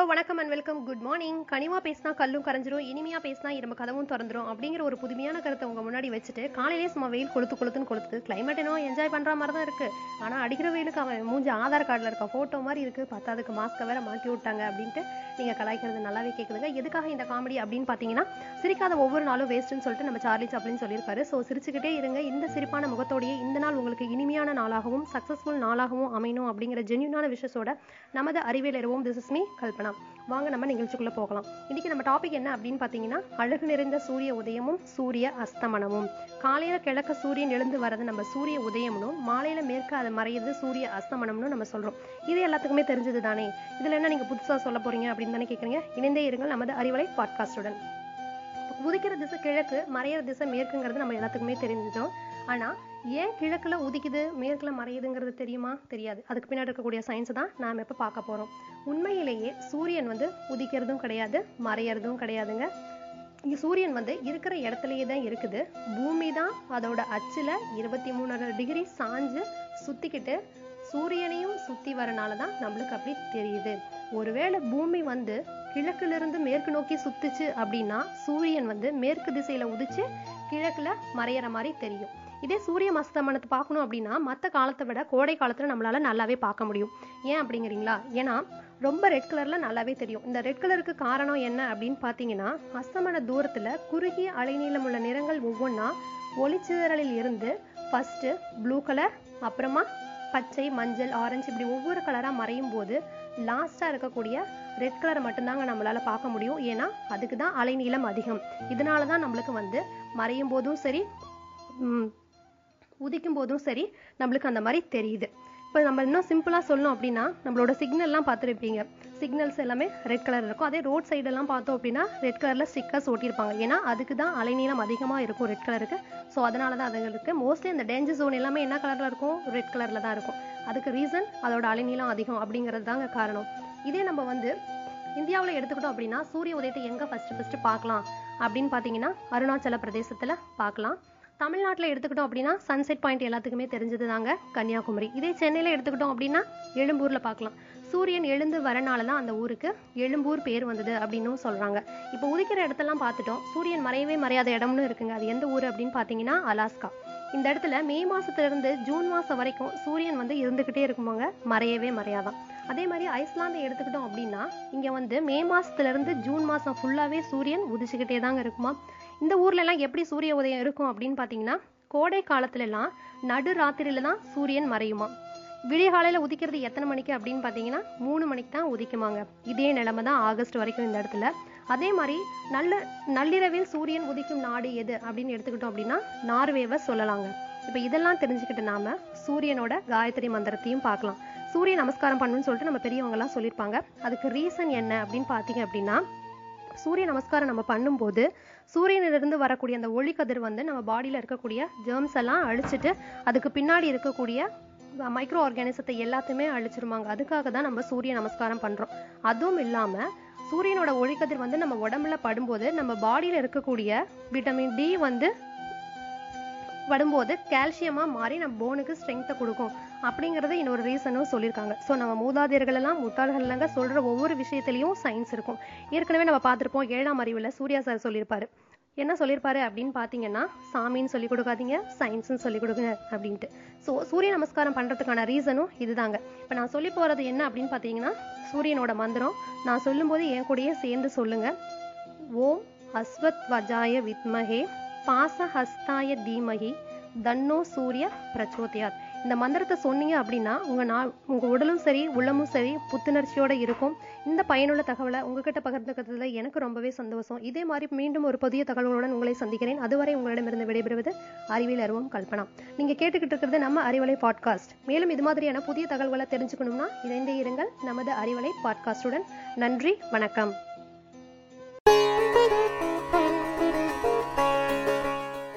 Hello வணக்கம் and welcome good morning கனிமா பேசினா கல்லும் கரைஞ்சிரும் இனிமையா பேசினா இரும்ப கதவும் திறந்துரும் அப்படிங்கிற ஒரு புதுமையான கருத்தை உங்க முன்னாடி வச்சுட்டு காலையிலே சும்மா வெயில் கொளுத்து கொளுத்துன்னு கொளுத்து கிளைமேட் என்னவோ என்ஜாய் பண்ற மாதிரி தான் இருக்கு. ஆனா அடிக்கிற வெயிலுக்கு அவன் மூஞ்சி ஆதார் கார்டுல இருக்க போட்டோ மாதிரி இருக்கு. பத்தாதுக்கு மாஸ்க்கை வேற மாட்டி விட்டாங்க அப்படின்ட்டு நீங்க கலாய்க்கிறது நல்லாவே கேட்குதுங்க எதுக்காக இந்த காமெடி அப்படின்னு பாத்தீங்கன்னா சிரிக்காத ஒவ்வொரு நாளும் வேஸ்ட்னு சொல்லிட்டு நம்ம சார்லி சாப்ளின் சொல்லியிருக்காரு ஸோ சிரிச்சுக்கிட்டே இருங்க. இந்த சிரிப்பான முகத்தோடையே இந்த நாள் உங்களுக்கு இனிமையான நாளாகவும் சக்சஸ்ஃபுல் நாளாகவும் அமையணும் அப்படிங்கிற ஜென்யூனான விஷயத்தோட நமது அறிவியல் அறிவோம் திஸ் இஸ் மீ கல்பனா. வாங்க நம்ம நிகழ்ச்சிக்குள்ள போகலாம். இன்னைக்கு நம்ம டாபிக் என்ன அப்படின்னு பார்த்தீங்கன்னா அழகு நிறைந்த சூரிய உதயமும் சூரிய அஸ்தமனமும். காலையில கிழக்க சூரியன் எழுந்து வர்றது நம்ம சூரிய உதயம்னும் மாலையில மேற்க அதை மறையிறது சூரிய அஸ்தமனம்னு நம்ம சொல்றோம். இது எல்லாத்துக்குமே தெரிஞ்சது தானே இதுல என்ன நீங்க புதுசா சொல்ல போறீங்க அப்படின்னு தானே கேக்குறீங்க? இணைந்தே இருங்கள் நமது அறிவலை பாட்காஸ்டுடன் உதிக்கிற திசை கிழக்கு மறையிற திசை மேற்குங்கிறது நம்ம எல்லாத்துக்குமே தெரிஞ்சிட்டோம் ஆனா ஏன் கிழக்கில் உதிக்குது மேற்கில் மறையுதுங்கிறது தெரியுமா? தெரியாது. அதுக்கு பின்னாடி இருக்கக்கூடிய சயின்ஸ் தான் நாம் இப்போ பார்க்க போகிறோம் உண்மையிலேயே சூரியன் வந்து உதிக்கிறதும் கிடையாது மறையறதும் கிடையாதுங்க. சூரியன் வந்து இருக்கிற இடத்துலையே தான் இருக்குது. பூமி தான் அதோட அச்சில் இருபத்தி மூணரை டிகிரி சாஞ்சு சுற்றிக்கிட்டு சூரியனையும் சுற்றி வரனால தான் நம்மளுக்கு அப்படி தெரியுது. ஒருவேளை பூமி வந்து கிழக்கிலிருந்து மேற்கு நோக்கி சுத்துச்சு அப்படின்னா சூரியன் வந்து மேற்கு திசையில உதிச்சு கிழக்குல மறையிற மாதிரி தெரியும். இதே சூரிய அஸ்தமனத்தை பார்க்கணும் அப்படின்னா மற்ற காலத்தை விட கோடை காலத்தில் நம்மளால நல்லாவே பார்க்க முடியும். ஏன் அப்படிங்கிறீங்களா? ஏன்னா ரொம்ப ரெட் கலர்ல நல்லாவே தெரியும். இந்த ரெட் கலருக்கு காரணம் என்ன அப்படின்னு பார்த்தீங்கன்னா அஸ்தமன தூரத்தில் குறுகிய அலைநீளம் உள்ள நிறங்கள் ஒவ்வொன்றா ஒளிச்சிதறலில் இருந்து ஃபஸ்ட்டு ப்ளூ கலர் அப்புறமா பச்சை மஞ்சள் ஆரஞ்சு இப்படி ஒவ்வொரு கலராக மறையும் போது லாஸ்ட்டாக இருக்கக்கூடிய ரெட் கலரை மட்டும்தாங்க நம்மளால் பார்க்க முடியும். ஏன்னா அதுக்கு தான் அலைநீளம் அதிகம். இதனால தான் நம்மளுக்கு வந்து மறையும் போதும் சரி உதிக்கும் போதும் சரி நம்மளுக்கு அந்த மாதிரி தெரியுது. இப்போ நம்ம இன்னும் சிம்பிளாக சொல்லணும் அப்படின்னா நம்மளோட சிக்னல்லாம் பார்த்துருப்பீங்க. சிக்னல்ஸ் எல்லாமே ரெட் கலர் இருக்கும். அதே ரோட் சைடெல்லாம் பார்த்தோம் அப்படின்னா ரெட் கலரில் ஸ்டிக்கர்ஸ் ஓட்டியிருப்பாங்க ஏன்னா அதுக்கு தான் அலைநீளம் அதிகமாக இருக்கும் ரெட் கலருக்கு ஸோ அதனால தான் அதுங்களுக்கு மோஸ்ட்லி அந்த டேஞ்சர் ஜோன் எல்லாமே என்ன கலரில் இருக்கும்? ரெட் கலரில் தான் இருக்கும். அதுக்கு ரீசன் அதோட அலைநீளம் அதிகம் அப்படிங்கிறது தாங்க காரணம். இதே நம்ம வந்து இந்தியாவில் எடுத்துக்கிட்டோம் அப்படின்னா சூரிய உதயத்தை எங்கே ஃபஸ்ட்டு ஃபஸ்ட்டு பார்க்கலாம் அப்படின்னு பார்த்தீங்கன்னா அருணாச்சல பிரதேசத்தில் பார்க்கலாம். தமிழ்நாட்டில் எடுத்துக்கிட்டோம் அப்படின்னா சன்செட் பாயிண்ட் எல்லாத்துக்குமே தெரிஞ்சது தாங்க கன்னியாகுமரி. இதே சென்னையில் எடுத்துக்கிட்டோம் அப்படின்னா எழும்பூரில் பார்க்கலாம். சூரியன் எழுந்து வரனால தான் அந்த ஊருக்கு எழும்பூர் பேர் வந்தது அப்படின்னும் சொல்கிறாங்க இப்போ உதிக்கிற இடத்தெல்லாம் பார்த்துட்டோம். சூரியன் மறையவே மறையாத இடம்னு இருக்குங்க. அது எந்த ஊர் அப்படின்னு பார்த்தீங்கன்னா அலாஸ்கா. இந்த இடத்துல மே மாசத்துல இருந்து ஜூன் மாதம் வரைக்கும் சூரியன் வந்து இருந்துக்கிட்டே இருக்குமாங்க. மறையவே மறையாதான். அதே மாதிரி ஐஸ்லாந்தை எடுத்துக்கிட்டோம் அப்படின்னா இங்கே வந்து மே மாசத்துல இருந்து ஜூன் மாதம் ஃபுல்லாகவே சூரியன் உதிச்சுக்கிட்டே தாங்க இருக்குமா? இந்த ஊர்லலாம் எப்படி சூரிய உதயம் இருக்கும் அப்படின்னு பார்த்தீங்கன்னா கோடை காலத்துலலாம் நடு ராத்திரியில தான் சூரியன் மறையுமா? விடியகாலையில் உதிக்கிறது எத்தனை மணிக்கு அப்படின்னு பார்த்தீங்கன்னா மூணு மணிக்கு தான் உதிக்குமாங்க. இதே நிலைமை தான் ஆகஸ்ட் வரைக்கும் இந்த இடத்துல. அதே மாதிரி நல்ல நள்ளிரவில் சூரியன் உதிக்கும் நாடு எது அப்படின்னு எடுத்துக்கிட்டோம் அப்படின்னா நார்வேவை சொல்லலாங்க. இப்போ இதெல்லாம் தெரிஞ்சுக்கிட்டு நாம சூரியனோட காயத்ரி மந்திரத்தையும் பார்க்கலாம். சூரிய நமஸ்காரம் பண்ணணும்னு சொல்லிட்டு நம்ம பெரியவங்கலாம் சொல்லியிருப்பாங்க அதுக்கு ரீசன் என்ன அப்படின்னு பார்த்தீங்க அப்படின்னா சூரிய நமஸ்காரம் நம்ம பண்ணும்போது சூரியனிலிருந்து வரக்கூடிய அந்த ஒளி கதிர் வந்து நம்ம பாடியில இருக்கக்கூடிய ஜெர்ம்ஸ் எல்லாம் அழிச்சிட்டு அதுக்கு பின்னாடி இருக்கக்கூடிய மைக்ரோ ஆர்கானிசத்தை எல்லாத்தையுமே அழிச்சிருவாங்க அதுக்காக தான் நம்ம சூரிய நமஸ்காரம் பண்றோம். அதுவும் இல்லாம சூரியனோட ஒளிக்கதிர் வந்து நம்ம உடம்புல படும்போது நம்ம பாடியில இருக்கக்கூடிய விட்டமின் டி வந்து படும்போது கால்சியமா மாறி நம்ம போனுக்கு ஸ்ட்ரென்த்தை கொடுக்கும். அப்படிங்கறது இன்னொரு ரீசனும் சொல்லியிருக்காங்க ஸோ நம்ம மூதாதையர்கள் எல்லாம் முட்டாள்கள்லாங்க சொல்ற ஒவ்வொரு விஷயத்திலையும் சயின்ஸ் இருக்கும். ஏற்கனவே நம்ம பார்த்துருப்போம் ஏழாம் அறிவுல சூர்யா சார் சொல்லியிருப்பாரு என்ன சொல்லியிருப்பாரு அப்படின்னு பார்த்தீங்கன்னா சாமின்னு சொல்லி கொடுக்காதீங்க சயின்ஸ்னு சொல்லி கொடுங்க அப்படின்ட்டு. ஸோ சூரிய நமஸ்காரம் பண்ணுறதுக்கான ரீசனும் இதுதாங்க. இப்போ நான் சொல்லி போகிறது என்ன அப்படின்னு பார்த்தீங்கன்னா சூரியனோட மந்திரம். நான் சொல்லும்போது என் கூடயே சேர்ந்து சொல்லுங்க. ஓம் அஸ்வத் வஜாய வித்மஹே பாசஹஸ்தாய தீமகி தன்னோ சூரிய பிரச்சோதயாத். இந்த மந்திரத்தை சொன்னீங்க அப்படின்னா உங்க நா உங்க உடலும் சரி உள்ளமும் சரி புத்துணர்ச்சியோட இருக்கும். இந்த பயனுள்ள தகவலை உங்ககிட்ட பகிர்ந்துக்கிறதுல எனக்கு ரொம்பவே சந்தோஷம். இதே மாதிரி மீண்டும் ஒரு புதிய தகவலுடன் உங்களை சந்திக்கிறேன். அதுவரை உங்களிடமிருந்து விடைபெறுவது அறிவியல் அருவம் கல்பனா. நீங்க கேட்டுக்கிட்டு இருக்கிறது நம்ம அறிவலை பாட்காஸ்ட். மேலும் இது மாதிரியான புதிய தகவல்களை தெரிஞ்சுக்கணும்னா இணைந்தே இருங்கள். நமது அறிவலை பாட்காஸ்டுடன். நன்றி வணக்கம்.